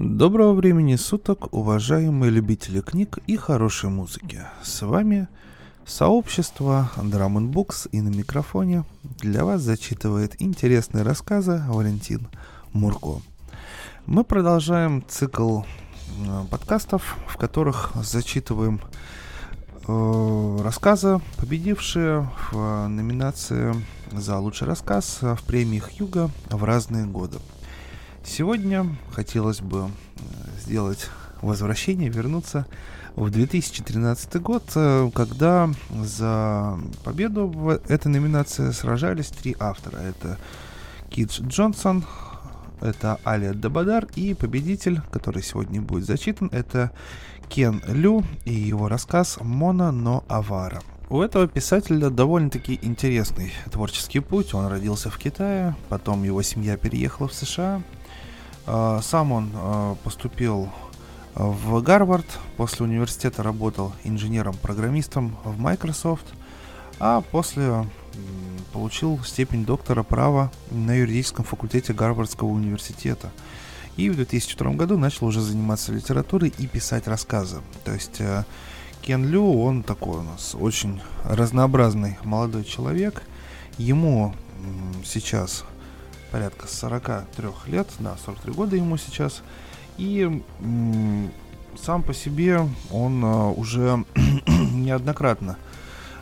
Доброго времени суток, уважаемые любители книг и хорошей музыки. С вами сообщество Drum Books и на микрофоне для вас зачитывает интересные рассказы Валентин Мурко. Мы продолжаем цикл э, подкастов, в которых зачитываем э, рассказы, победившие в номинации за лучший рассказ в премиях Юга в разные годы. Сегодня хотелось бы э, сделать возвращение, вернуться в 2013 год, э, когда за победу в этой номинации сражались три автора. Это Кидж Джонсон, это Алия Дабадар и победитель, который сегодня будет зачитан, это Кен Лю и его рассказ «Мона но Авара». У этого писателя довольно-таки интересный творческий путь. Он родился в Китае, потом его семья переехала в США, сам он а, поступил в Гарвард, после университета работал инженером-программистом в Microsoft, а после получил степень доктора права на юридическом факультете Гарвардского университета. И в 2002 году начал уже заниматься литературой и писать рассказы. То есть э, Кен Лю, он такой у нас очень разнообразный молодой человек. Ему сейчас порядка 43 лет, да, 43 года ему сейчас. И сам по себе он а, уже неоднократно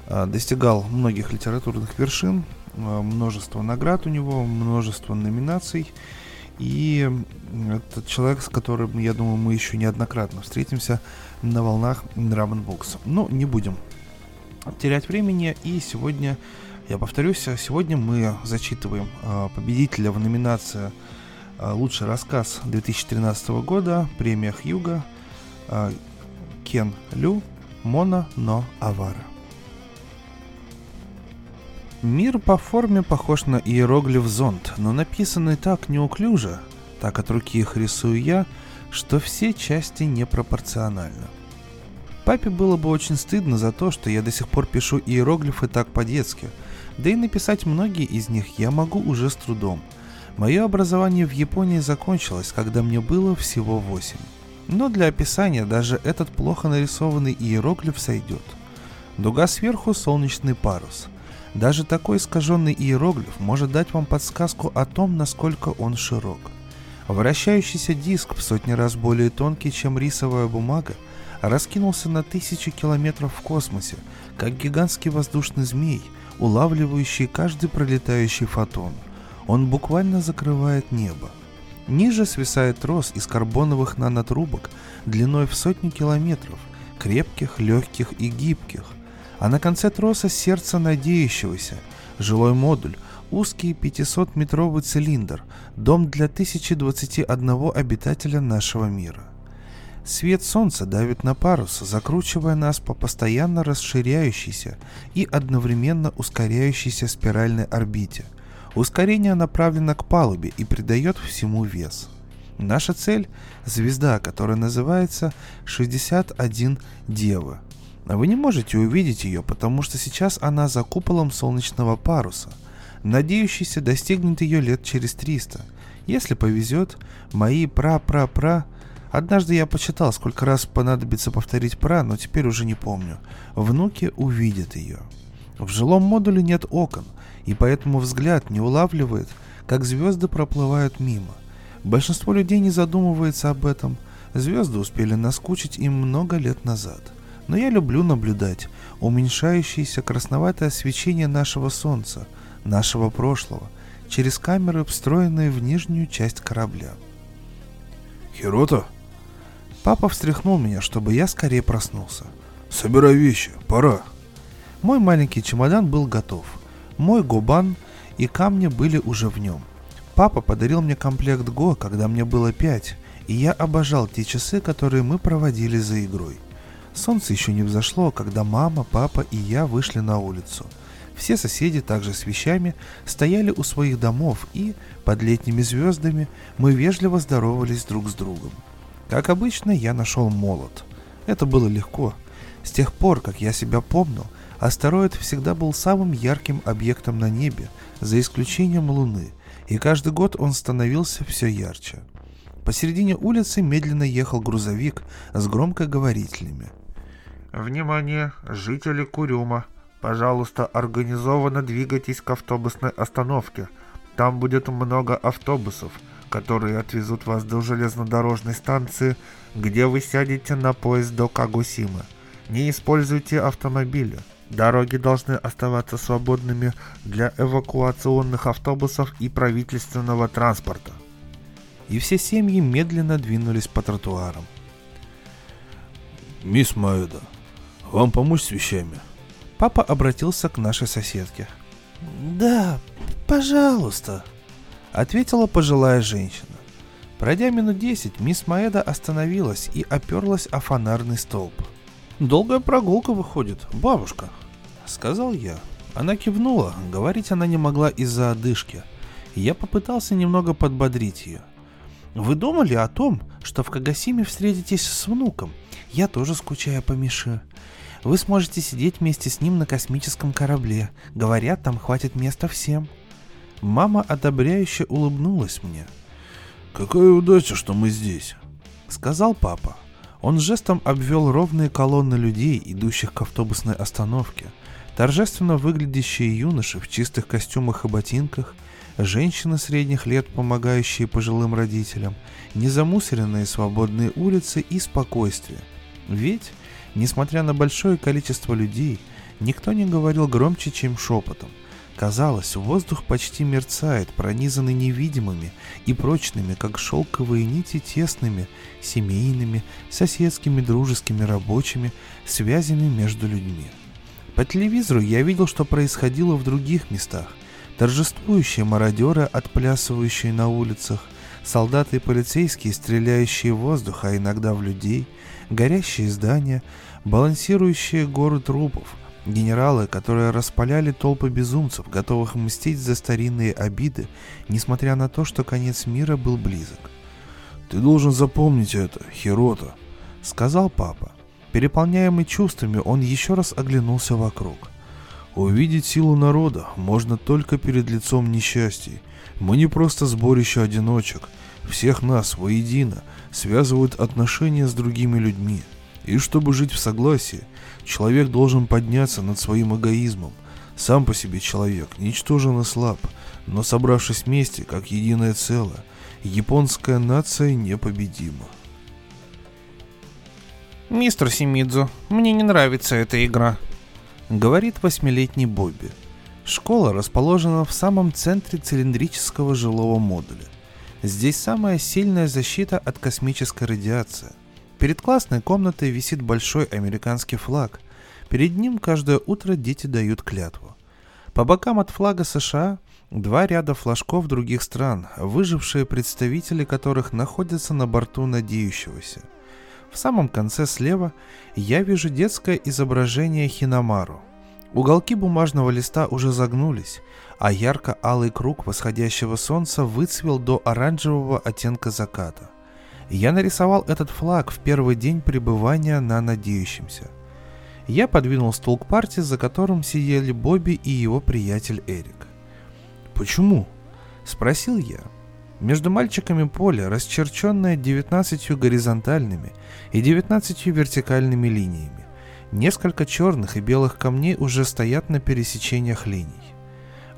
а, достигал многих литературных вершин, а, множество наград у него, множество номинаций. И это человек, с которым, я думаю, мы еще неоднократно встретимся на волнах Drum. Но не будем терять времени, и сегодня я повторюсь, сегодня мы зачитываем э, победителя в номинации э, «Лучший рассказ 2013 года» премиях Юга э, Кен Лю «Мона но Авара». Мир по форме похож на иероглиф зонт, но написанный так неуклюже, так от руки их рисую я, что все части непропорциональны. Папе было бы очень стыдно за то, что я до сих пор пишу иероглифы так по-детски – да и написать многие из них я могу уже с трудом. Мое образование в Японии закончилось, когда мне было всего 8. Но для описания даже этот плохо нарисованный иероглиф сойдет. Дуга сверху – солнечный парус. Даже такой искаженный иероглиф может дать вам подсказку о том, насколько он широк. Вращающийся диск в сотни раз более тонкий, чем рисовая бумага, раскинулся на тысячи километров в космосе, как гигантский воздушный змей – улавливающий каждый пролетающий фотон. Он буквально закрывает небо. Ниже свисает трос из карбоновых нанотрубок длиной в сотни километров, крепких, легких и гибких. А на конце троса сердце надеющегося, жилой модуль, узкий 500-метровый цилиндр, дом для 1021 обитателя нашего мира – Свет солнца давит на парус, закручивая нас по постоянно расширяющейся и одновременно ускоряющейся спиральной орбите. Ускорение направлено к палубе и придает всему вес. Наша цель – звезда, которая называется 61 Девы. Вы не можете увидеть ее, потому что сейчас она за куполом солнечного паруса. Надеющийся достигнет ее лет через 300. Если повезет, мои пра-пра-пра – Однажды я почитал, сколько раз понадобится повторить про, но теперь уже не помню. Внуки увидят ее. В жилом модуле нет окон, и поэтому взгляд не улавливает, как звезды проплывают мимо. Большинство людей не задумывается об этом. Звезды успели наскучить им много лет назад. Но я люблю наблюдать уменьшающееся красноватое свечение нашего Солнца, нашего прошлого, через камеры, встроенные в нижнюю часть корабля. «Хирота?» Папа встряхнул меня, чтобы я скорее проснулся. «Собирай вещи, пора». Мой маленький чемодан был готов. Мой губан и камни были уже в нем. Папа подарил мне комплект Го, когда мне было пять, и я обожал те часы, которые мы проводили за игрой. Солнце еще не взошло, когда мама, папа и я вышли на улицу. Все соседи, также с вещами, стояли у своих домов и, под летними звездами, мы вежливо здоровались друг с другом. Как обычно, я нашел молот. Это было легко. С тех пор, как я себя помнил, астероид всегда был самым ярким объектом на небе, за исключением Луны, и каждый год он становился все ярче. посередине улицы медленно ехал грузовик с громкоговорителями. Внимание, жители Курюма! Пожалуйста, организованно двигайтесь к автобусной остановке. Там будет много автобусов, которые отвезут вас до железнодорожной станции, где вы сядете на поезд до Кагусимы. Не используйте автомобили. Дороги должны оставаться свободными для эвакуационных автобусов и правительственного транспорта. И все семьи медленно двинулись по тротуарам. «Мисс Маэда, вам помочь с вещами?» Папа обратился к нашей соседке. «Да, пожалуйста», — ответила пожилая женщина. Пройдя минут десять, мисс Маэда остановилась и оперлась о фонарный столб. «Долгая прогулка выходит, бабушка», — сказал я. Она кивнула, говорить она не могла из-за одышки. Я попытался немного подбодрить ее. «Вы думали о том, что в Кагасиме встретитесь с внуком? Я тоже скучаю по Мише. Вы сможете сидеть вместе с ним на космическом корабле. Говорят, там хватит места всем». Мама одобряюще улыбнулась мне. «Какая удача, что мы здесь», — сказал папа. Он жестом обвел ровные колонны людей, идущих к автобусной остановке. Торжественно выглядящие юноши в чистых костюмах и ботинках, женщины средних лет, помогающие пожилым родителям, незамусоренные свободные улицы и спокойствие. Ведь, несмотря на большое количество людей, никто не говорил громче, чем шепотом – Казалось, воздух почти мерцает, пронизанный невидимыми и прочными, как шелковые нити, тесными, семейными, соседскими, дружескими, рабочими связями между людьми. По телевизору я видел, что происходило в других местах. Торжествующие мародеры, отплясывающие на улицах, солдаты и полицейские, стреляющие в воздух, а иногда в людей, горящие здания, балансирующие горы трупов – Генералы, которые распаляли толпы безумцев, готовых мстить за старинные обиды, несмотря на то, что конец мира был близок. «Ты должен запомнить это, Хирота», — сказал папа. Переполняемый чувствами, он еще раз оглянулся вокруг. «Увидеть силу народа можно только перед лицом несчастий. Мы не просто сборище одиночек. Всех нас воедино связывают отношения с другими людьми. И чтобы жить в согласии, человек должен подняться над своим эгоизмом. Сам по себе человек ничтожен и слаб, но собравшись вместе, как единое целое, японская нация непобедима. «Мистер Симидзу, мне не нравится эта игра», — говорит восьмилетний Бобби. Школа расположена в самом центре цилиндрического жилого модуля. Здесь самая сильная защита от космической радиации — Перед классной комнатой висит большой американский флаг. Перед ним каждое утро дети дают клятву. По бокам от флага США два ряда флажков других стран, выжившие представители которых находятся на борту надеющегося. В самом конце слева я вижу детское изображение Хинамару. Уголки бумажного листа уже загнулись, а ярко-алый круг восходящего солнца выцвел до оранжевого оттенка заката. Я нарисовал этот флаг в первый день пребывания на Надеющемся. Я подвинул стол к партии, за которым сидели Бобби и его приятель Эрик. «Почему?» – спросил я. Между мальчиками поле, расчерченное 19 горизонтальными и 19 вертикальными линиями. Несколько черных и белых камней уже стоят на пересечениях линий.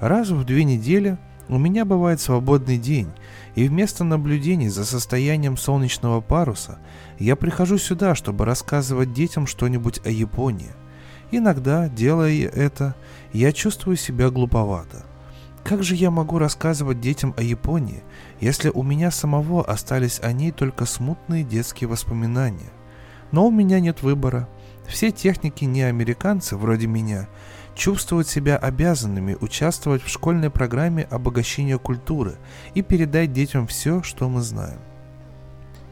Раз в две недели у меня бывает свободный день, и вместо наблюдений за состоянием солнечного паруса я прихожу сюда, чтобы рассказывать детям что-нибудь о Японии. Иногда, делая это, я чувствую себя глуповато. Как же я могу рассказывать детям о Японии, если у меня самого остались о ней только смутные детские воспоминания? Но у меня нет выбора. Все техники не американцы, вроде меня, чувствовать себя обязанными участвовать в школьной программе обогащения культуры и передать детям все, что мы знаем.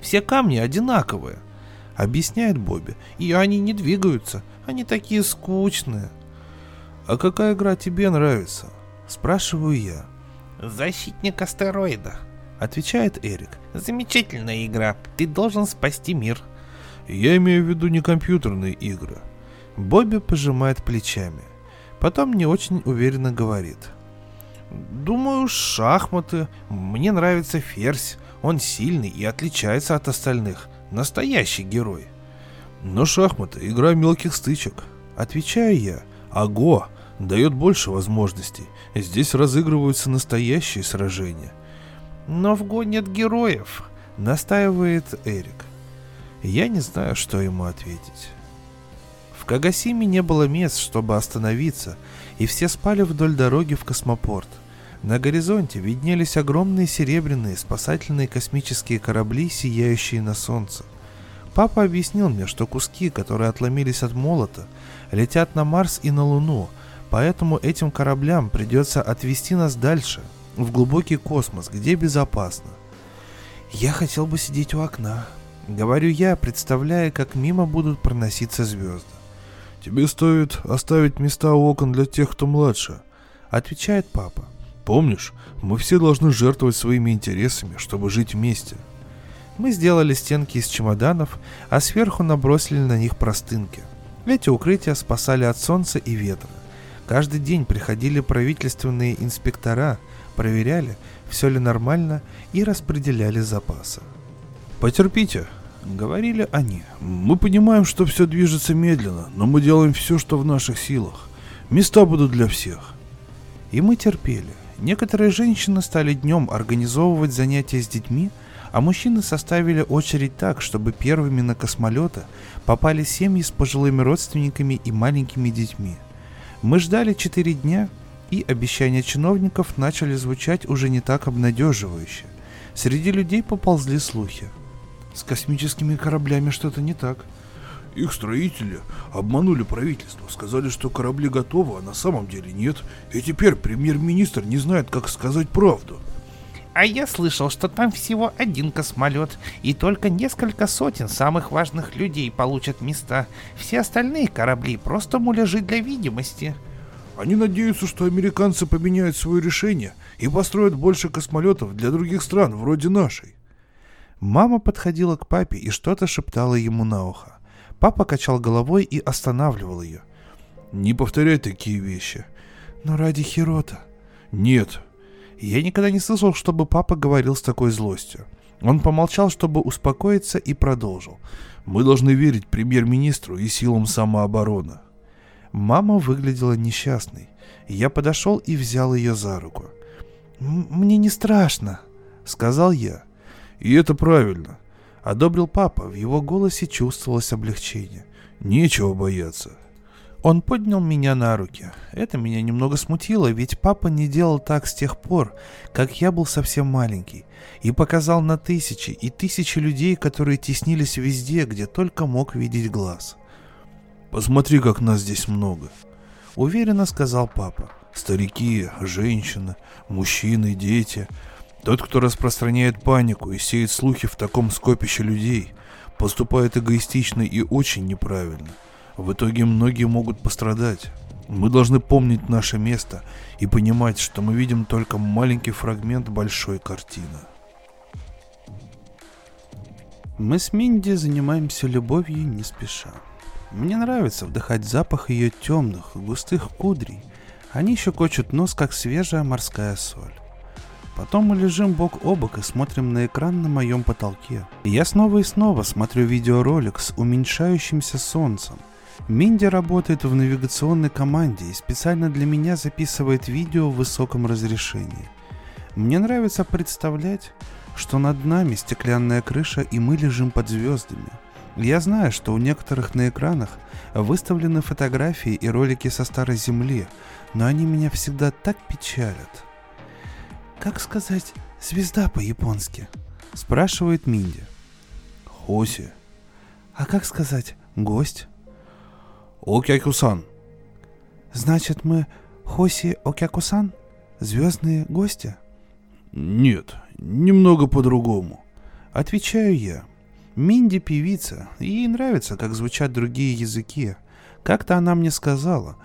«Все камни одинаковые», — объясняет Бобби, — «и они не двигаются, они такие скучные». «А какая игра тебе нравится?» — спрашиваю я. «Защитник астероида», — отвечает Эрик. «Замечательная игра, ты должен спасти мир». «Я имею в виду не компьютерные игры». Бобби пожимает плечами — Потом не очень уверенно говорит. «Думаю, шахматы. Мне нравится ферзь. Он сильный и отличается от остальных. Настоящий герой. Но шахматы — игра мелких стычек. Отвечаю я. А Го дает больше возможностей. Здесь разыгрываются настоящие сражения. Но в Го нет героев, настаивает Эрик. Я не знаю, что ему ответить. Кагасиме не было мест, чтобы остановиться, и все спали вдоль дороги в космопорт. На горизонте виднелись огромные серебряные спасательные космические корабли, сияющие на солнце. Папа объяснил мне, что куски, которые отломились от молота, летят на Марс и на Луну, поэтому этим кораблям придется отвезти нас дальше, в глубокий космос, где безопасно. Я хотел бы сидеть у окна, говорю я, представляя, как мимо будут проноситься звезды. Тебе стоит оставить места у окон для тех, кто младше, отвечает папа. Помнишь, мы все должны жертвовать своими интересами, чтобы жить вместе. Мы сделали стенки из чемоданов, а сверху набросили на них простынки. Эти укрытия спасали от солнца и ветра. Каждый день приходили правительственные инспектора, проверяли, все ли нормально и распределяли запасы. «Потерпите», — говорили они. «Мы понимаем, что все движется медленно, но мы делаем все, что в наших силах. Места будут для всех». И мы терпели. Некоторые женщины стали днем организовывать занятия с детьми, а мужчины составили очередь так, чтобы первыми на космолеты попали семьи с пожилыми родственниками и маленькими детьми. Мы ждали четыре дня, и обещания чиновников начали звучать уже не так обнадеживающе. Среди людей поползли слухи. С космическими кораблями что-то не так. Их строители обманули правительство, сказали, что корабли готовы, а на самом деле нет. И теперь премьер-министр не знает, как сказать правду. А я слышал, что там всего один космолет, и только несколько сотен самых важных людей получат места. Все остальные корабли просто муляжи для видимости. Они надеются, что американцы поменяют свое решение и построят больше космолетов для других стран, вроде нашей. Мама подходила к папе и что-то шептала ему на ухо. Папа качал головой и останавливал ее. «Не повторяй такие вещи». «Но ради Хирота». «Нет, я никогда не слышал, чтобы папа говорил с такой злостью. Он помолчал, чтобы успокоиться, и продолжил. «Мы должны верить премьер-министру и силам самообороны». Мама выглядела несчастной. Я подошел и взял ее за руку. «Мне не страшно», — сказал я. «И это правильно», — одобрил папа. В его голосе чувствовалось облегчение. «Нечего бояться. Он поднял меня на руки. Это меня немного смутило, ведь папа не делал так с тех пор, как я был совсем маленький, и показал на тысячи и тысячи людей, которые теснились везде, где только мог видеть глаз. «Посмотри, как нас здесь много», — уверенно сказал папа. «Старики, женщины, мужчины, дети. Тот, кто распространяет панику и сеет слухи в таком скопище людей, поступает эгоистично и очень неправильно. В итоге многие могут пострадать. Мы должны помнить наше место и понимать, что мы видим только маленький фрагмент большой картины. Мы с Минди занимаемся любовью не спеша. Мне нравится вдыхать запах ее темных, густых кудрей. Они щекочут нос, как свежая морская соль. Потом мы лежим бок о бок и смотрим на экран на моем потолке. И я снова и снова смотрю видеоролик с уменьшающимся солнцем – Минди работает в навигационной команде и специально для меня записывает видео в высоком разрешении. Мне нравится представлять, что над нами стеклянная крыша и мы лежим под звездами. Я знаю, что у некоторых на экранах выставлены фотографии и ролики со старой земли, но они меня всегда так печалят. «Как сказать «звезда» по-японски?» – спрашивает Минди. «Хоси». «А как сказать «гость»?» Окякусан. Значит, мы Хоси Окякусан? Звездные гости? Нет, немного по-другому. Отвечаю я. Минди певица, ей нравится, как звучат другие языки. Как-то она мне сказала,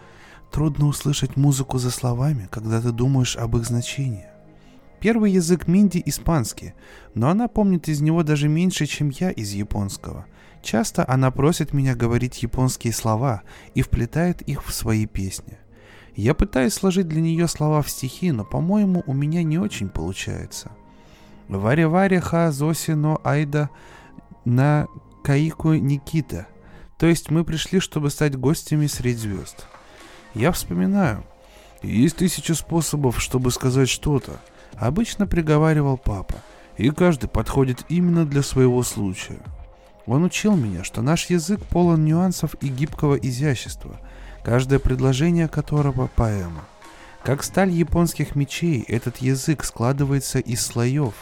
трудно услышать музыку за словами, когда ты думаешь об их значении. Первый язык Минди испанский, но она помнит из него даже меньше, чем я из японского – Часто она просит меня говорить японские слова и вплетает их в свои песни. Я пытаюсь сложить для нее слова в стихи, но, по-моему, у меня не очень получается. Варе-варе ха-зоси но айда на каику Никита. То есть мы пришли, чтобы стать гостями среди звезд. Я вспоминаю. Есть тысяча способов, чтобы сказать что-то. Обычно приговаривал папа. И каждый подходит именно для своего случая. Он учил меня, что наш язык полон нюансов и гибкого изящества, каждое предложение которого — поэма. Как сталь японских мечей, этот язык складывается из слоев,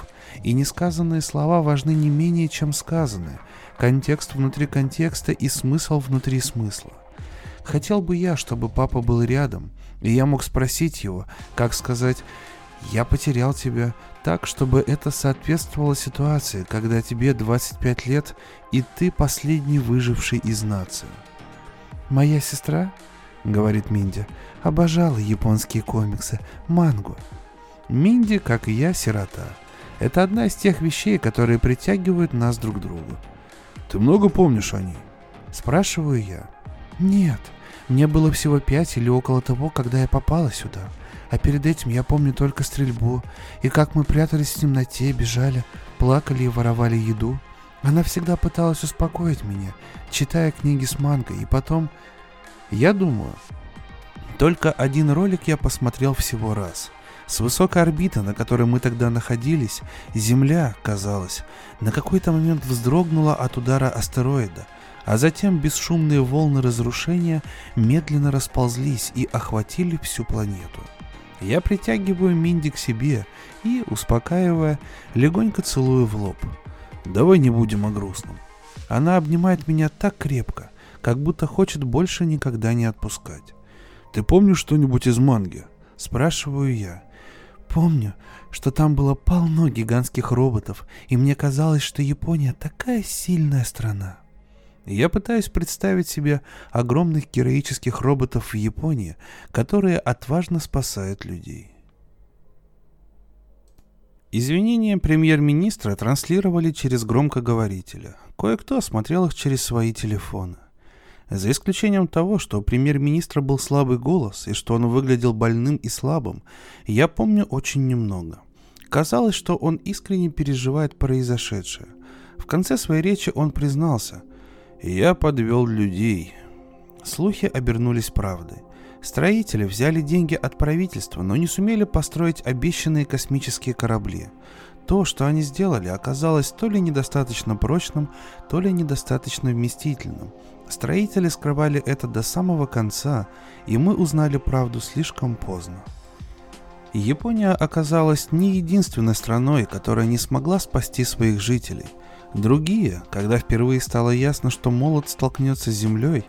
и несказанные слова важны не менее, чем сказанные, контекст внутри контекста и смысл внутри смысла. Хотел бы я, чтобы папа был рядом, и я мог спросить его, как сказать «Я потерял тебя», так, чтобы это соответствовало ситуации, когда тебе 25 лет, и ты последний выживший из нации. «Моя сестра», — говорит Минди, — «обожала японские комиксы, мангу». Минди, как и я, сирота. Это одна из тех вещей, которые притягивают нас друг к другу. «Ты много помнишь о ней?» Спрашиваю я. «Нет, мне было всего пять или около того, когда я попала сюда. А перед этим я помню только стрельбу, и как мы прятались в темноте, бежали, плакали и воровали еду. Она всегда пыталась успокоить меня, читая книги с манго, и потом... Я думаю, только один ролик я посмотрел всего раз. С высокой орбиты, на которой мы тогда находились, Земля, казалось, на какой-то момент вздрогнула от удара астероида, а затем бесшумные волны разрушения медленно расползлись и охватили всю планету. Я притягиваю Минди к себе и, успокаивая, легонько целую в лоб. «Давай не будем о грустном». Она обнимает меня так крепко, как будто хочет больше никогда не отпускать. «Ты помнишь что-нибудь из манги?» Спрашиваю я. Помню, что там было полно гигантских роботов, и мне казалось, что Япония такая сильная страна. Я пытаюсь представить себе огромных героических роботов в Японии, которые отважно спасают людей. Извинения премьер-министра транслировали через громкоговорителя. Кое-кто смотрел их через свои телефоны. За исключением того, что у премьер-министра был слабый голос и что он выглядел больным и слабым, я помню очень немного. Казалось, что он искренне переживает произошедшее. В конце своей речи он признался, я подвел людей. Слухи обернулись правдой. Строители взяли деньги от правительства, но не сумели построить обещанные космические корабли. То, что они сделали, оказалось то ли недостаточно прочным, то ли недостаточно вместительным. Строители скрывали это до самого конца, и мы узнали правду слишком поздно. Япония оказалась не единственной страной, которая не смогла спасти своих жителей. Другие, когда впервые стало ясно, что молот столкнется с землей,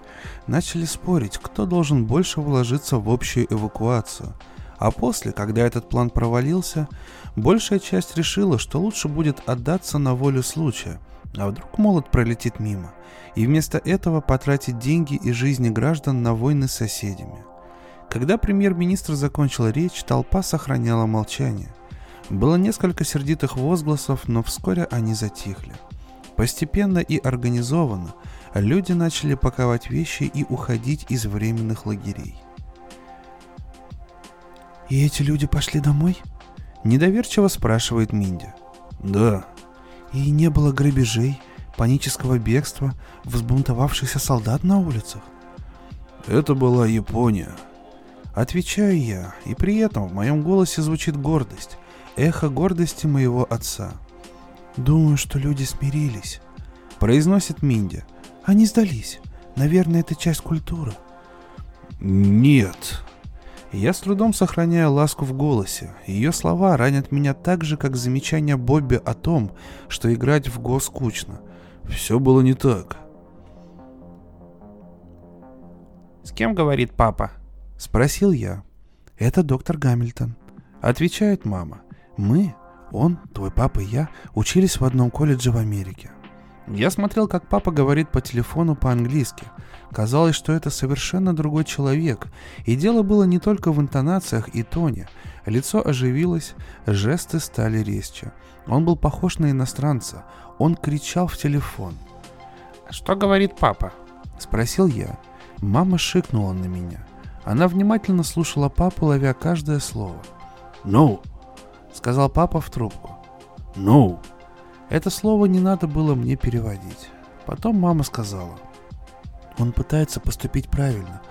начали спорить, кто должен больше вложиться в общую эвакуацию. А после, когда этот план провалился, большая часть решила, что лучше будет отдаться на волю случая, а вдруг молот пролетит мимо, и вместо этого потратить деньги и жизни граждан на войны с соседями. Когда премьер-министр закончил речь, толпа сохраняла молчание. Было несколько сердитых возгласов, но вскоре они затихли. Постепенно и организованно люди начали паковать вещи и уходить из временных лагерей. «И эти люди пошли домой?» Недоверчиво спрашивает Минди. «Да». «И не было грабежей, панического бегства, взбунтовавшихся солдат на улицах?» «Это была Япония», Отвечаю я, и при этом в моем голосе звучит гордость, эхо гордости моего отца. «Думаю, что люди смирились», — произносит Минди. «Они сдались. Наверное, это часть культуры». «Нет». Я с трудом сохраняю ласку в голосе. Ее слова ранят меня так же, как замечание Бобби о том, что играть в го скучно. Все было не так. «С кем говорит папа?» — спросил я. «Это доктор Гамильтон», — отвечает мама. «Мы он, твой папа и я учились в одном колледже в Америке. Я смотрел, как папа говорит по телефону по-английски. Казалось, что это совершенно другой человек, и дело было не только в интонациях и тоне. Лицо оживилось, жесты стали резче. Он был похож на иностранца. Он кричал в телефон. «Что говорит папа?» — спросил я. Мама шикнула на меня. Она внимательно слушала папу, ловя каждое слово. «No», — сказал папа в трубку. «No». Это слово не надо было мне переводить. Потом мама сказала. Он пытается поступить правильно,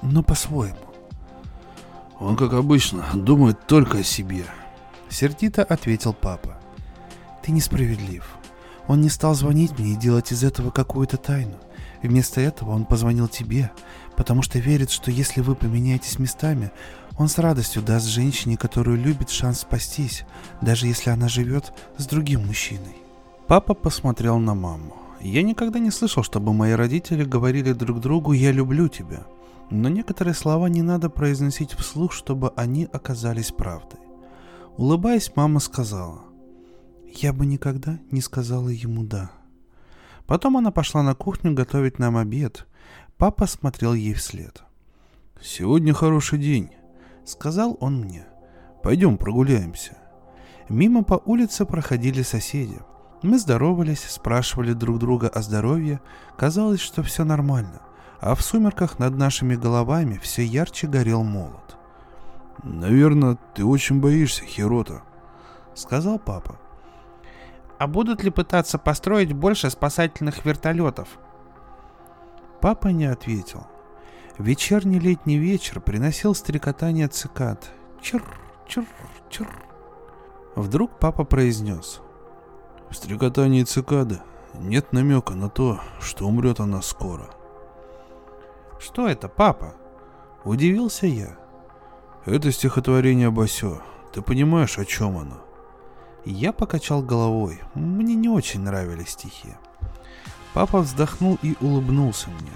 но по-своему. Он, как обычно, думает только о себе. Сердито ответил папа. Ты несправедлив. Он не стал звонить мне и делать из этого какую-то тайну. Вместо этого он позвонил тебе, потому что верит, что если вы поменяетесь местами, он с радостью даст женщине, которую любит, шанс спастись, даже если она живет с другим мужчиной. Папа посмотрел на маму. Я никогда не слышал, чтобы мои родители говорили друг другу «я люблю тебя». Но некоторые слова не надо произносить вслух, чтобы они оказались правдой. Улыбаясь, мама сказала «Я бы никогда не сказала ему «да». Потом она пошла на кухню готовить нам обед. Папа смотрел ей вслед. «Сегодня хороший день», — сказал он мне. «Пойдем прогуляемся». Мимо по улице проходили соседи. Мы здоровались, спрашивали друг друга о здоровье. Казалось, что все нормально. А в сумерках над нашими головами все ярче горел молот. «Наверное, ты очень боишься, Хирота», — сказал папа. А будут ли пытаться построить больше спасательных вертолетов? Папа не ответил. Вечерний летний вечер приносил стрекотание цикад. Чир, чир, чир. Вдруг папа произнес. В стрекотании цикады нет намека на то, что умрет она скоро. Что это, папа? Удивился я. Это стихотворение Басё. Ты понимаешь, о чем оно? Я покачал головой. Мне не очень нравились стихи. Папа вздохнул и улыбнулся мне.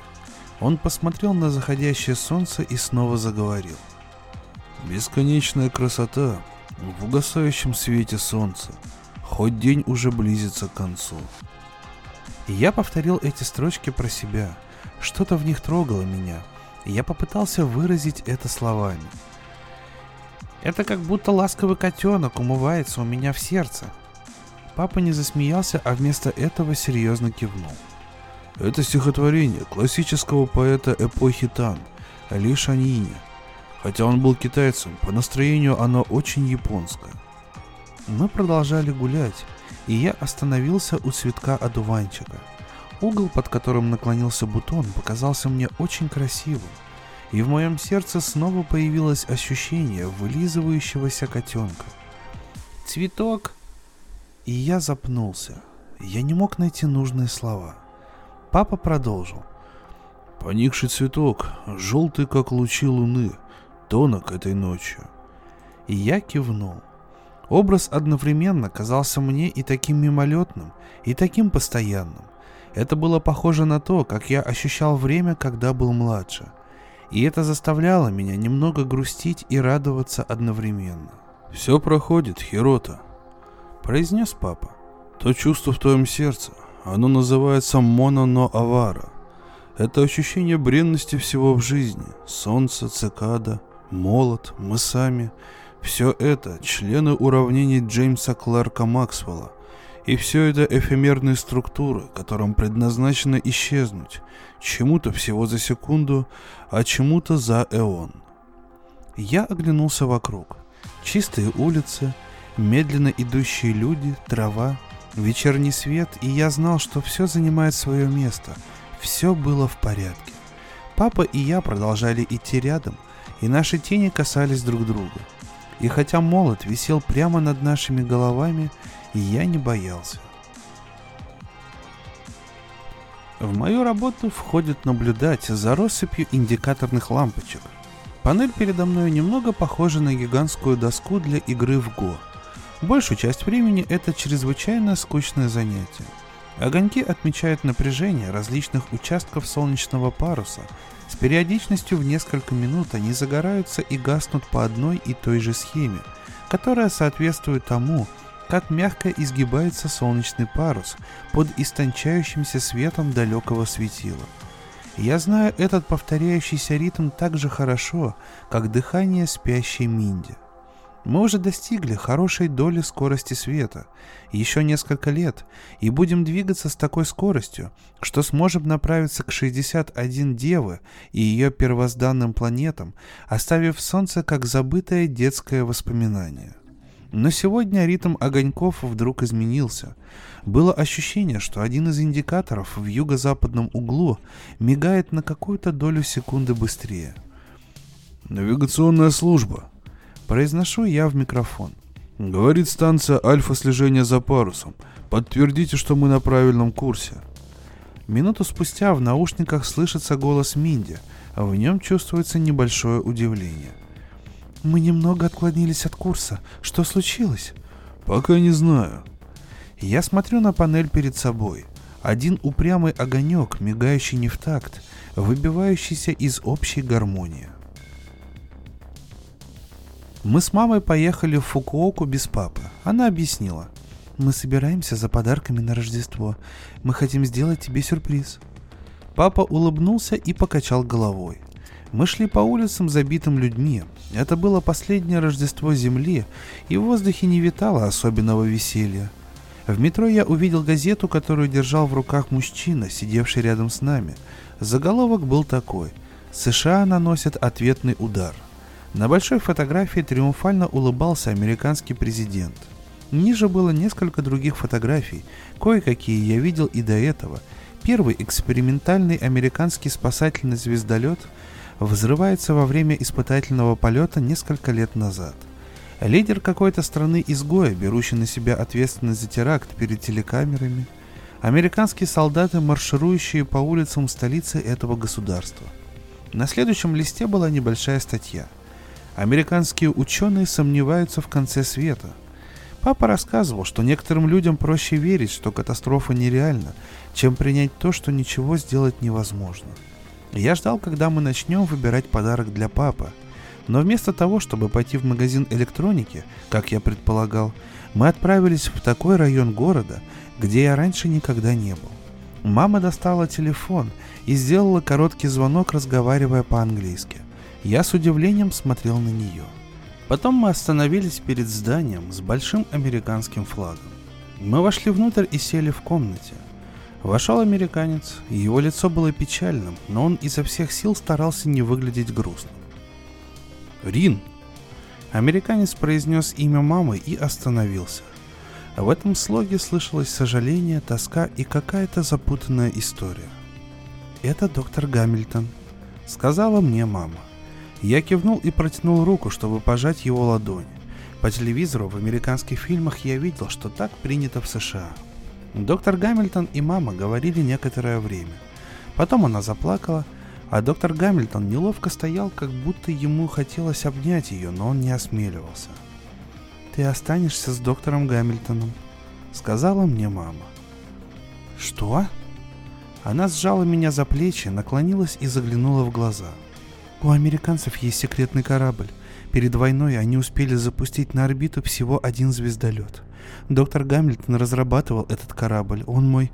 Он посмотрел на заходящее солнце и снова заговорил. Бесконечная красота в угасающем свете солнца, хоть день уже близится к концу. И я повторил эти строчки про себя. Что-то в них трогало меня. И я попытался выразить это словами – это как будто ласковый котенок умывается у меня в сердце. Папа не засмеялся, а вместо этого серьезно кивнул. Это стихотворение классического поэта эпохи Тан, Ли Шаньиня. Хотя он был китайцем, по настроению оно очень японское. Мы продолжали гулять, и я остановился у цветка одуванчика. Угол, под которым наклонился бутон, показался мне очень красивым и в моем сердце снова появилось ощущение вылизывающегося котенка. Цветок. И я запнулся. Я не мог найти нужные слова. Папа продолжил. Поникший цветок, желтый, как лучи луны, тонок этой ночью. И я кивнул. Образ одновременно казался мне и таким мимолетным, и таким постоянным. Это было похоже на то, как я ощущал время, когда был младше – и это заставляло меня немного грустить и радоваться одновременно. «Все проходит, Хирота», — произнес папа. «То чувство в твоем сердце, оно называется моно-но-авара. Это ощущение бренности всего в жизни. Солнце, цикада, молот, мы сами. Все это члены уравнений Джеймса Кларка Максвелла. И все это эфемерные структуры, которым предназначено исчезнуть, чему-то всего за секунду, а чему-то за эон. Я оглянулся вокруг. Чистые улицы, медленно идущие люди, трава, вечерний свет, и я знал, что все занимает свое место. Все было в порядке. Папа и я продолжали идти рядом, и наши тени касались друг друга. И хотя молот висел прямо над нашими головами, я не боялся. В мою работу входит наблюдать за россыпью индикаторных лампочек. Панель передо мной немного похожа на гигантскую доску для игры в Го. Большую часть времени это чрезвычайно скучное занятие. Огоньки отмечают напряжение различных участков солнечного паруса. С периодичностью в несколько минут они загораются и гаснут по одной и той же схеме, которая соответствует тому, как мягко изгибается солнечный парус под истончающимся светом далекого светила. Я знаю этот повторяющийся ритм так же хорошо, как дыхание спящей Минди. Мы уже достигли хорошей доли скорости света. Еще несколько лет, и будем двигаться с такой скоростью, что сможем направиться к 61 Девы и ее первозданным планетам, оставив Солнце как забытое детское воспоминание. Но сегодня ритм огоньков вдруг изменился. Было ощущение, что один из индикаторов в юго-западном углу мигает на какую-то долю секунды быстрее. «Навигационная служба», — произношу я в микрофон. «Говорит станция альфа-слежения за парусом. Подтвердите, что мы на правильном курсе». Минуту спустя в наушниках слышится голос Минди, а в нем чувствуется небольшое удивление. «Мы немного отклонились от курса. Что случилось?» «Пока не знаю». Я смотрю на панель перед собой. Один упрямый огонек, мигающий не в такт, выбивающийся из общей гармонии. Мы с мамой поехали в Фукуоку без папы. Она объяснила. Мы собираемся за подарками на Рождество. Мы хотим сделать тебе сюрприз. Папа улыбнулся и покачал головой. Мы шли по улицам, забитым людьми. Это было последнее Рождество Земли, и в воздухе не витало особенного веселья. В метро я увидел газету, которую держал в руках мужчина, сидевший рядом с нами. Заголовок был такой «США наносят ответный удар». На большой фотографии триумфально улыбался американский президент – Ниже было несколько других фотографий, кое-какие я видел и до этого. Первый экспериментальный американский спасательный звездолет взрывается во время испытательного полета несколько лет назад. Лидер какой-то страны-изгоя, берущий на себя ответственность за теракт перед телекамерами. Американские солдаты, марширующие по улицам столицы этого государства. На следующем листе была небольшая статья. Американские ученые сомневаются в конце света – Папа рассказывал, что некоторым людям проще верить, что катастрофа нереальна, чем принять то, что ничего сделать невозможно. Я ждал, когда мы начнем выбирать подарок для папы. Но вместо того, чтобы пойти в магазин электроники, как я предполагал, мы отправились в такой район города, где я раньше никогда не был. Мама достала телефон и сделала короткий звонок, разговаривая по-английски. Я с удивлением смотрел на нее. Потом мы остановились перед зданием с большим американским флагом. Мы вошли внутрь и сели в комнате. Вошел американец, его лицо было печальным, но он изо всех сил старался не выглядеть грустным. «Рин!» Американец произнес имя мамы и остановился. В этом слоге слышалось сожаление, тоска и какая-то запутанная история. «Это доктор Гамильтон», — сказала мне мама. Я кивнул и протянул руку, чтобы пожать его ладонь. По телевизору в американских фильмах я видел, что так принято в США. Доктор Гамильтон и мама говорили некоторое время. Потом она заплакала, а доктор Гамильтон неловко стоял, как будто ему хотелось обнять ее, но он не осмеливался. «Ты останешься с доктором Гамильтоном», — сказала мне мама. «Что?» Она сжала меня за плечи, наклонилась и заглянула в глаза — у американцев есть секретный корабль. Перед войной они успели запустить на орбиту всего один звездолет. Доктор Гамильтон разрабатывал этот корабль. Он мой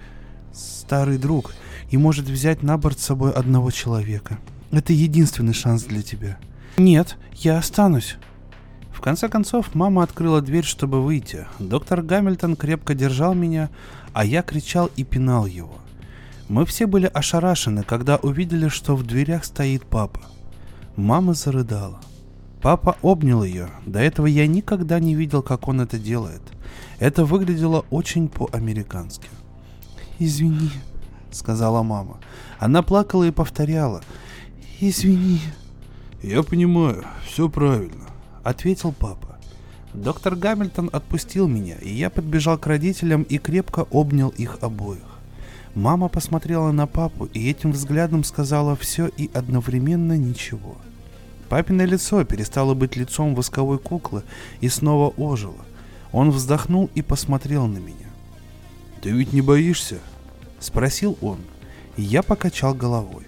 старый друг и может взять на борт с собой одного человека. Это единственный шанс для тебя. Нет, я останусь. В конце концов, мама открыла дверь, чтобы выйти. Доктор Гамильтон крепко держал меня, а я кричал и пинал его. Мы все были ошарашены, когда увидели, что в дверях стоит папа. Мама зарыдала. Папа обнял ее. До этого я никогда не видел, как он это делает. Это выглядело очень по-американски. «Извини», — сказала мама. Она плакала и повторяла. «Извини». «Я понимаю, все правильно», — ответил папа. Доктор Гамильтон отпустил меня, и я подбежал к родителям и крепко обнял их обоих. Мама посмотрела на папу и этим взглядом сказала все и одновременно ничего — Папиное лицо перестало быть лицом восковой куклы и снова ожило. Он вздохнул и посмотрел на меня. «Ты ведь не боишься?» — спросил он. И я покачал головой.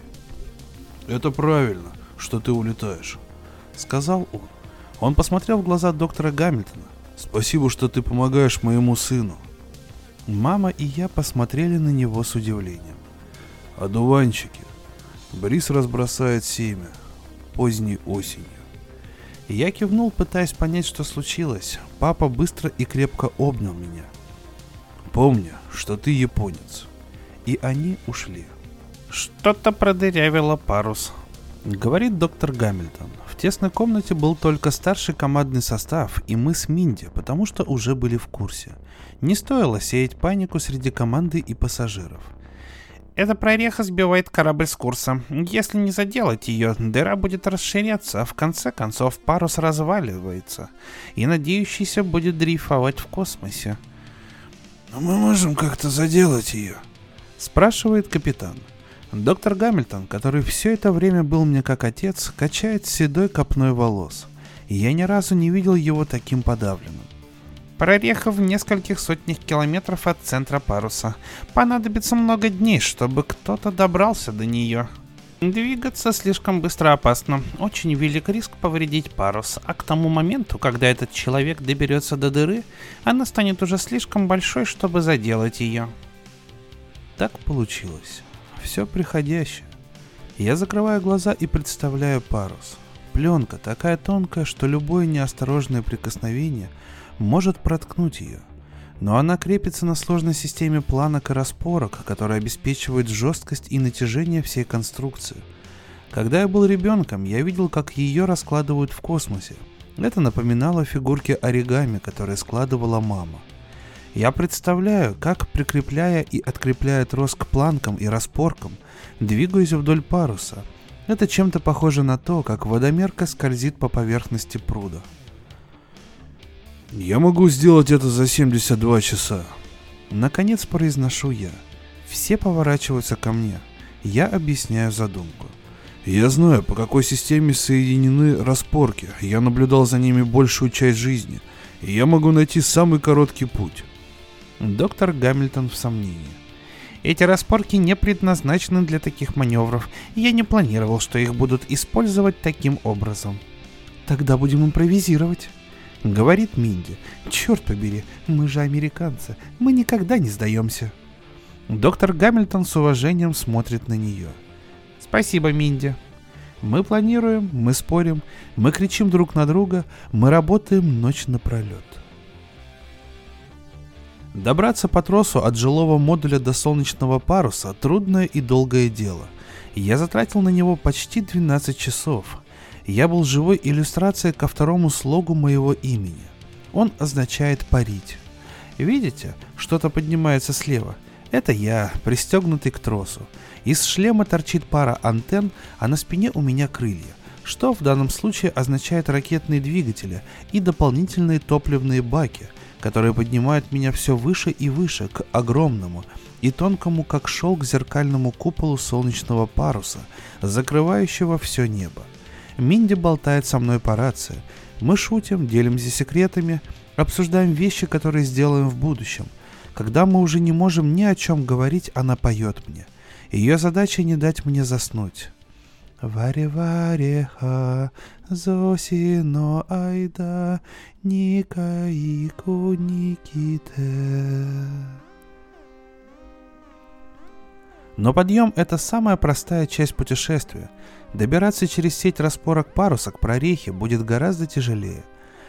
«Это правильно, что ты улетаешь», — сказал он. Он посмотрел в глаза доктора Гамильтона. «Спасибо, что ты помогаешь моему сыну». Мама и я посмотрели на него с удивлением. «Одуванчики. Брис разбросает семя поздней осенью. Я кивнул, пытаясь понять, что случилось. Папа быстро и крепко обнял меня. «Помни, что ты японец». И они ушли. Что-то продырявило парус, Говорит доктор Гамильтон. В тесной комнате был только старший командный состав и мы с Минди, потому что уже были в курсе. Не стоило сеять панику среди команды и пассажиров. Эта прореха сбивает корабль с курса. Если не заделать ее, дыра будет расширяться, а в конце концов парус разваливается, и надеющийся будет дрейфовать в космосе. «Но мы можем как-то заделать ее?» — спрашивает капитан. Доктор Гамильтон, который все это время был мне как отец, качает седой копной волос. И я ни разу не видел его таким подавленным. Прореха в нескольких сотнях километров от центра паруса. Понадобится много дней, чтобы кто-то добрался до нее. Двигаться слишком быстро опасно. Очень велик риск повредить парус, а к тому моменту, когда этот человек доберется до дыры, она станет уже слишком большой, чтобы заделать ее. Так получилось все приходящее. Я закрываю глаза и представляю парус. Пленка такая тонкая, что любое неосторожное прикосновение может проткнуть ее. Но она крепится на сложной системе планок и распорок, которая обеспечивает жесткость и натяжение всей конструкции. Когда я был ребенком, я видел, как ее раскладывают в космосе. Это напоминало фигурки оригами, которые складывала мама – я представляю, как, прикрепляя и открепляя трос к планкам и распоркам, двигаюсь вдоль паруса. Это чем-то похоже на то, как водомерка скользит по поверхности пруда. «Я могу сделать это за 72 часа», Наконец произношу я. Все поворачиваются ко мне. Я объясняю задумку. Я знаю, по какой системе соединены распорки. Я наблюдал за ними большую часть жизни. И я могу найти самый короткий путь. Доктор Гамильтон в сомнении. Эти распорки не предназначены для таких маневров, я не планировал, что их будут использовать таким образом. Тогда будем импровизировать. Говорит Минди. Черт побери, мы же американцы, мы никогда не сдаемся. Доктор Гамильтон с уважением смотрит на нее. Спасибо, Минди. Мы планируем, мы спорим, мы кричим друг на друга, мы работаем ночь напролет. Добраться по тросу от жилого модуля до солнечного паруса – трудное и долгое дело. Я затратил на него почти 12 часов. Я был живой иллюстрацией ко второму слогу моего имени. Он означает «парить». Видите, что-то поднимается слева? Это я, пристегнутый к тросу. Из шлема торчит пара антенн, а на спине у меня крылья, что в данном случае означает ракетные двигатели и дополнительные топливные баки – которые поднимают меня все выше и выше к огромному и тонкому, как шелк, зеркальному куполу солнечного паруса, закрывающего все небо. Минди болтает со мной по рации. Мы шутим, делимся секретами, обсуждаем вещи, которые сделаем в будущем. Когда мы уже не можем ни о чем говорить, она поет мне. Ее задача не дать мне заснуть. Варе вареха, зосино айда, никаику никите. Но подъем — это самая простая часть путешествия. Добираться через сеть распорок паруса к прорехе будет гораздо тяжелее.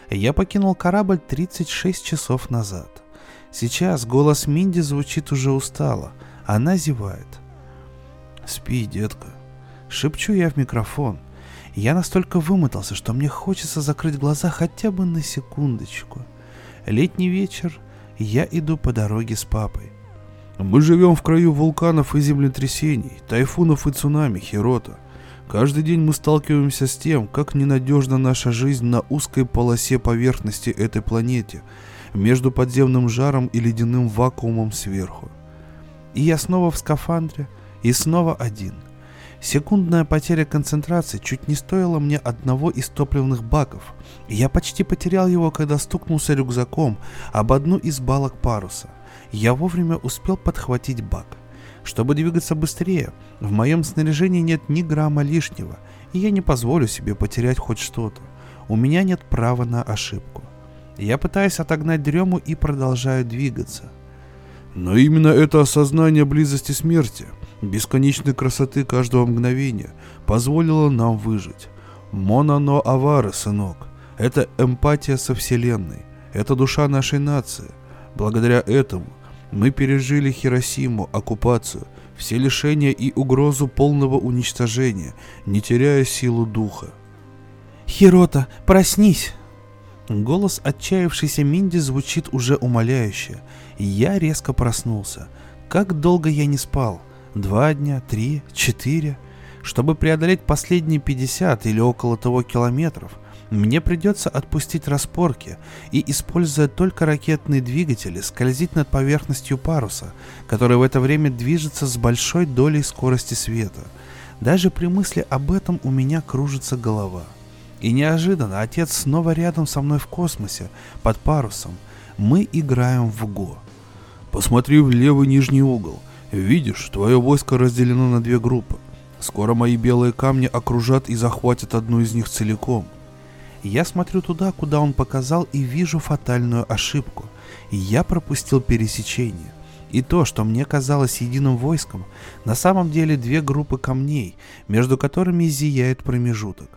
Я покинул корабль 36 часов назад. Сейчас голос Минди звучит уже устало. Она зевает. «Спи, детка», Шепчу я в микрофон. Я настолько вымотался, что мне хочется закрыть глаза хотя бы на секундочку. Летний вечер, я иду по дороге с папой. Мы живем в краю вулканов и землетрясений, тайфунов и цунами, Хирота. Каждый день мы сталкиваемся с тем, как ненадежна наша жизнь на узкой полосе поверхности этой планете, между подземным жаром и ледяным вакуумом сверху. И я снова в скафандре, и снова один — Секундная потеря концентрации чуть не стоила мне одного из топливных баков. Я почти потерял его, когда стукнулся рюкзаком об одну из балок паруса. Я вовремя успел подхватить бак. Чтобы двигаться быстрее, в моем снаряжении нет ни грамма лишнего, и я не позволю себе потерять хоть что-то. У меня нет права на ошибку. Я пытаюсь отогнать дрему и продолжаю двигаться. Но именно это осознание близости смерти – бесконечной красоты каждого мгновения позволило нам выжить. Монано авары, сынок. Это эмпатия со Вселенной. Это душа нашей нации. Благодаря этому Мы пережили Хиросиму, оккупацию, все лишения и угрозу полного уничтожения, не теряя силу духа. «Хирота, проснись!» Голос отчаявшейся Минди звучит уже умоляюще. Я резко проснулся. Как долго я не спал? Два дня, три, четыре? Чтобы преодолеть последние 50 или около того километров, мне придется отпустить распорки и, используя только ракетные двигатели, скользить над поверхностью паруса, который в это время движется с большой долей скорости света. Даже при мысли об этом у меня кружится голова. И неожиданно отец снова рядом со мной в космосе, под парусом. Мы играем в ГО. Посмотри в левый нижний угол. Видишь, твое войско разделено на две группы. Скоро мои белые камни окружат и захватят одну из них целиком. Я смотрю туда, куда он показал, и вижу фатальную ошибку. Я пропустил пересечение. И то, что мне казалось единым войском, на самом деле две группы камней, между которыми зияет промежуток.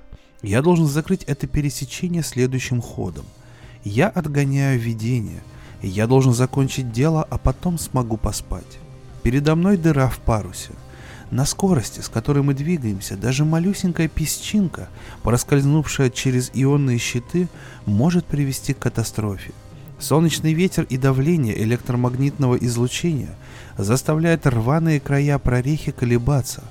Я должен закрыть это пересечение следующим ходом. Я отгоняю видение. Я должен закончить дело, а потом смогу поспать. Передо мной дыра в парусе – на скорости, с которой мы двигаемся, даже малюсенькая песчинка, проскользнувшая через ионные щиты, может привести к катастрофе. Солнечный ветер и давление электромагнитного излучения заставляют рваные края прорехи колебаться.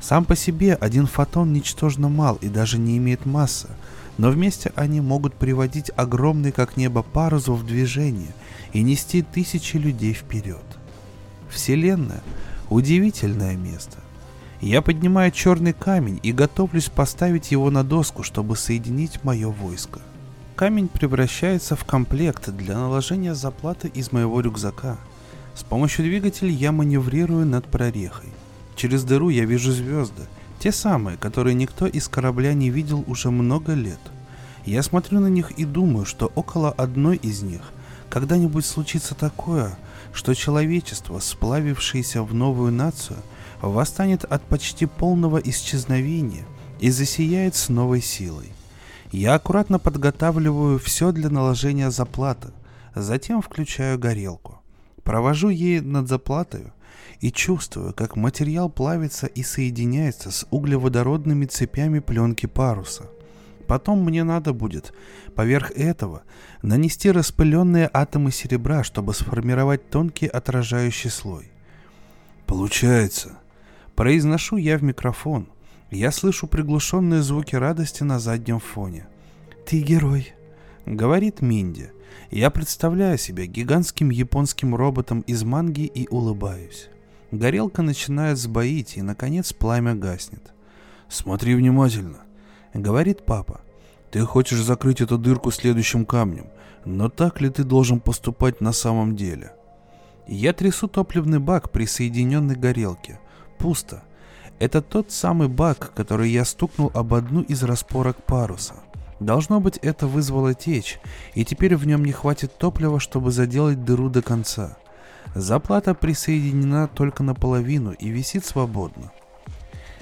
Сам по себе один фотон ничтожно мал и даже не имеет массы, но вместе они могут приводить огромный как небо парус в движение и нести тысячи людей вперед. Вселенная – удивительное место. Я поднимаю черный камень и готовлюсь поставить его на доску, чтобы соединить мое войско. Камень превращается в комплект для наложения заплаты из моего рюкзака. С помощью двигателя я маневрирую над прорехой. Через дыру я вижу звезды, те самые, которые никто из корабля не видел уже много лет. Я смотрю на них и думаю, что около одной из них когда-нибудь случится такое, что человечество, сплавившееся в новую нацию – восстанет от почти полного исчезновения и засияет с новой силой. Я аккуратно подготавливаю все для наложения заплаты, затем включаю горелку. Провожу ей над заплатой и чувствую, как материал плавится и соединяется с углеводородными цепями пленки паруса. Потом мне надо будет поверх этого нанести распыленные атомы серебра, чтобы сформировать тонкий отражающий слой. Получается, Произношу я в микрофон. Я слышу приглушенные звуки радости на заднем фоне. «Ты герой», — говорит Минди. Я представляю себя гигантским японским роботом из манги и улыбаюсь. Горелка начинает сбоить, и, наконец, пламя гаснет. «Смотри внимательно», — говорит папа. «Ты хочешь закрыть эту дырку следующим камнем, но так ли ты должен поступать на самом деле?» Я трясу топливный бак, присоединенный к горелке пусто. Это тот самый бак, который я стукнул об одну из распорок паруса. Должно быть, это вызвало течь, и теперь в нем не хватит топлива, чтобы заделать дыру до конца. Заплата присоединена только наполовину и висит свободно.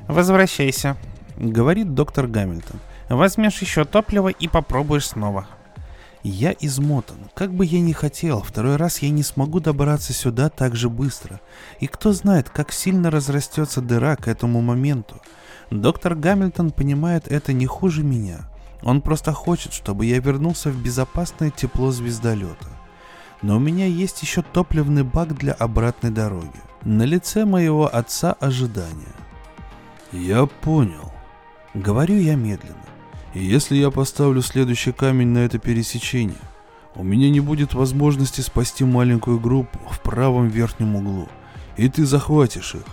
«Возвращайся», — говорит доктор Гамильтон. «Возьмешь еще топливо и попробуешь снова». Я измотан. Как бы я ни хотел, второй раз я не смогу добраться сюда так же быстро. И кто знает, как сильно разрастется дыра к этому моменту. Доктор Гамильтон понимает это не хуже меня. Он просто хочет, чтобы я вернулся в безопасное тепло звездолета. Но у меня есть еще топливный бак для обратной дороги. На лице моего отца ожидание. Я понял. Говорю я медленно. И если я поставлю следующий камень на это пересечение, у меня не будет возможности спасти маленькую группу в правом верхнем углу, и ты захватишь их.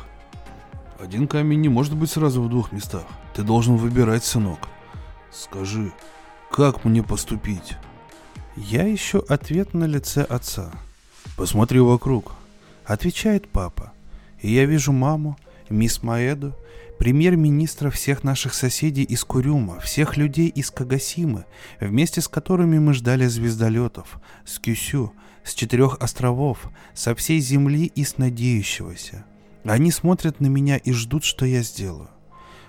Один камень не может быть сразу в двух местах. Ты должен выбирать, сынок. Скажи, как мне поступить? Я ищу ответ на лице отца. Посмотри вокруг. Отвечает папа. И я вижу маму, мисс Маэду премьер-министра всех наших соседей из Курюма, всех людей из Кагасимы, вместе с которыми мы ждали звездолетов, с Кюсю, с четырех островов, со всей земли и с надеющегося. Они смотрят на меня и ждут, что я сделаю.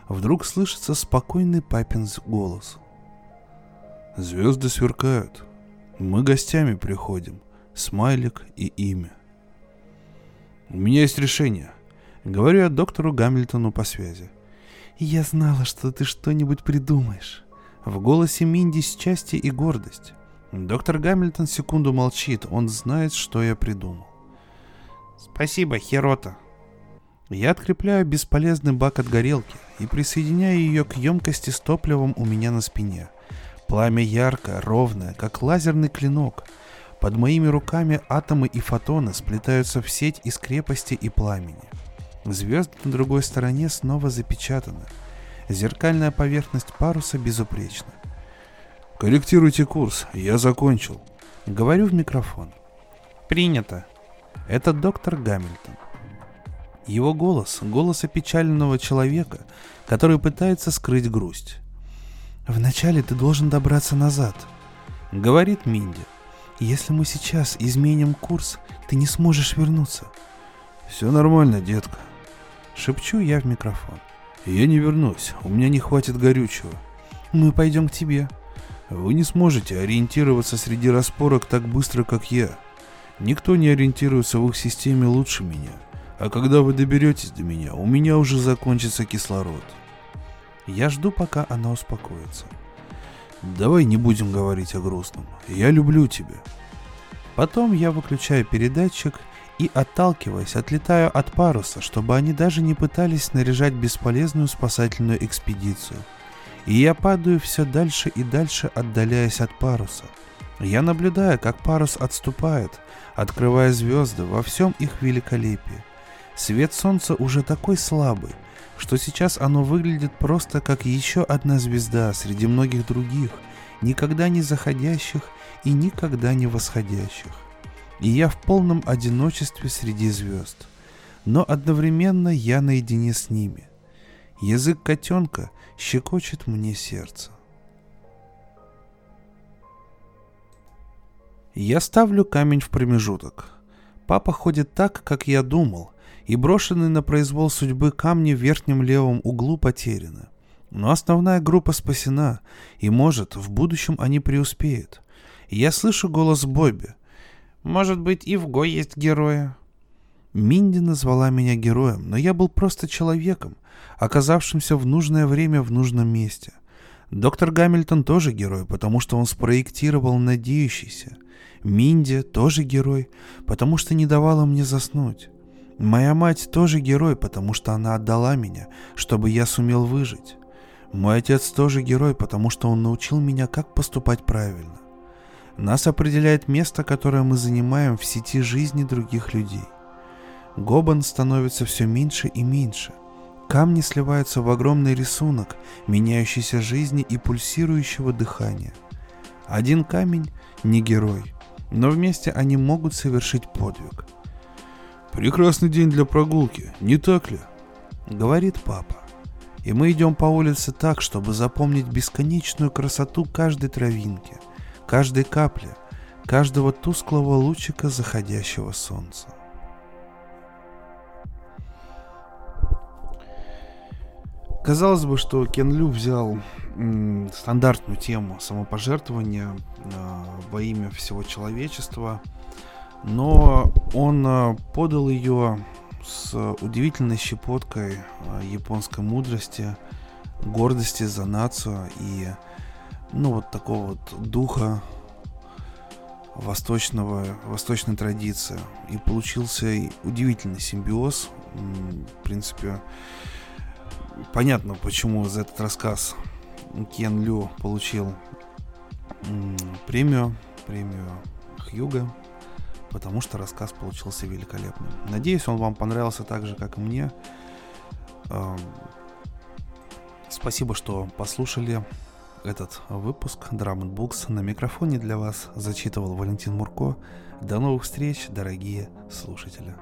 Вдруг слышится спокойный папин голос. Звезды сверкают. Мы гостями приходим. Смайлик и имя. У меня есть решение. Говорю я доктору Гамильтону по связи. Я знала, что ты что-нибудь придумаешь. В голосе Минди счастье и гордость. Доктор Гамильтон секунду молчит, он знает, что я придумал. Спасибо, Херота. Я открепляю бесполезный бак от горелки и присоединяю ее к емкости с топливом у меня на спине. Пламя яркое, ровное, как лазерный клинок. Под моими руками атомы и фотоны сплетаются в сеть из крепости и пламени. Звезды на другой стороне снова запечатаны. Зеркальная поверхность паруса безупречна. «Корректируйте курс, я закончил», — говорю в микрофон. «Принято». Это доктор Гамильтон. Его голос — голос опечаленного человека, который пытается скрыть грусть. «Вначале ты должен добраться назад», — говорит Минди. «Если мы сейчас изменим курс, ты не сможешь вернуться». «Все нормально, детка», — шепчу я в микрофон. «Я не вернусь, у меня не хватит горючего». «Мы пойдем к тебе». «Вы не сможете ориентироваться среди распорок так быстро, как я. Никто не ориентируется в их системе лучше меня. А когда вы доберетесь до меня, у меня уже закончится кислород». Я жду, пока она успокоится. «Давай не будем говорить о грустном. Я люблю тебя». Потом я выключаю передатчик и, отталкиваясь, отлетаю от паруса, чтобы они даже не пытались снаряжать бесполезную спасательную экспедицию. И я падаю все дальше и дальше, отдаляясь от паруса. Я наблюдаю, как парус отступает, открывая звезды во всем их великолепии. Свет солнца уже такой слабый, что сейчас оно выглядит просто как еще одна звезда среди многих других, никогда не заходящих и никогда не восходящих и я в полном одиночестве среди звезд. Но одновременно я наедине с ними. Язык котенка щекочет мне сердце. Я ставлю камень в промежуток. Папа ходит так, как я думал, и брошенные на произвол судьбы камни в верхнем левом углу потеряны. Но основная группа спасена, и, может, в будущем они преуспеют. Я слышу голос Бобби, может быть, и в Го есть герои. Минди назвала меня героем, но я был просто человеком, оказавшимся в нужное время в нужном месте. Доктор Гамильтон тоже герой, потому что он спроектировал надеющийся. Минди тоже герой, потому что не давала мне заснуть. Моя мать тоже герой, потому что она отдала меня, чтобы я сумел выжить. Мой отец тоже герой, потому что он научил меня, как поступать правильно. Нас определяет место, которое мы занимаем в сети жизни других людей. Гобан становится все меньше и меньше. Камни сливаются в огромный рисунок меняющейся жизни и пульсирующего дыхания. Один камень не герой, но вместе они могут совершить подвиг. «Прекрасный день для прогулки, не так ли?» — говорит папа. И мы идем по улице так, чтобы запомнить бесконечную красоту каждой травинки — каждой капли, каждого тусклого лучика заходящего солнца. Казалось бы, что Кен Лю взял м, стандартную тему самопожертвования э, во имя всего человечества, но он э, подал ее с удивительной щепоткой э, японской мудрости, гордости за нацию и ну, вот такого вот духа восточного, восточной традиции. И получился удивительный симбиоз. В принципе, понятно, почему за этот рассказ Кен Лю получил премию, премию Хьюга, потому что рассказ получился великолепным. Надеюсь, он вам понравился так же, как и мне. Спасибо, что послушали этот выпуск Drum Books на микрофоне для вас зачитывал Валентин Мурко. До новых встреч, дорогие слушатели.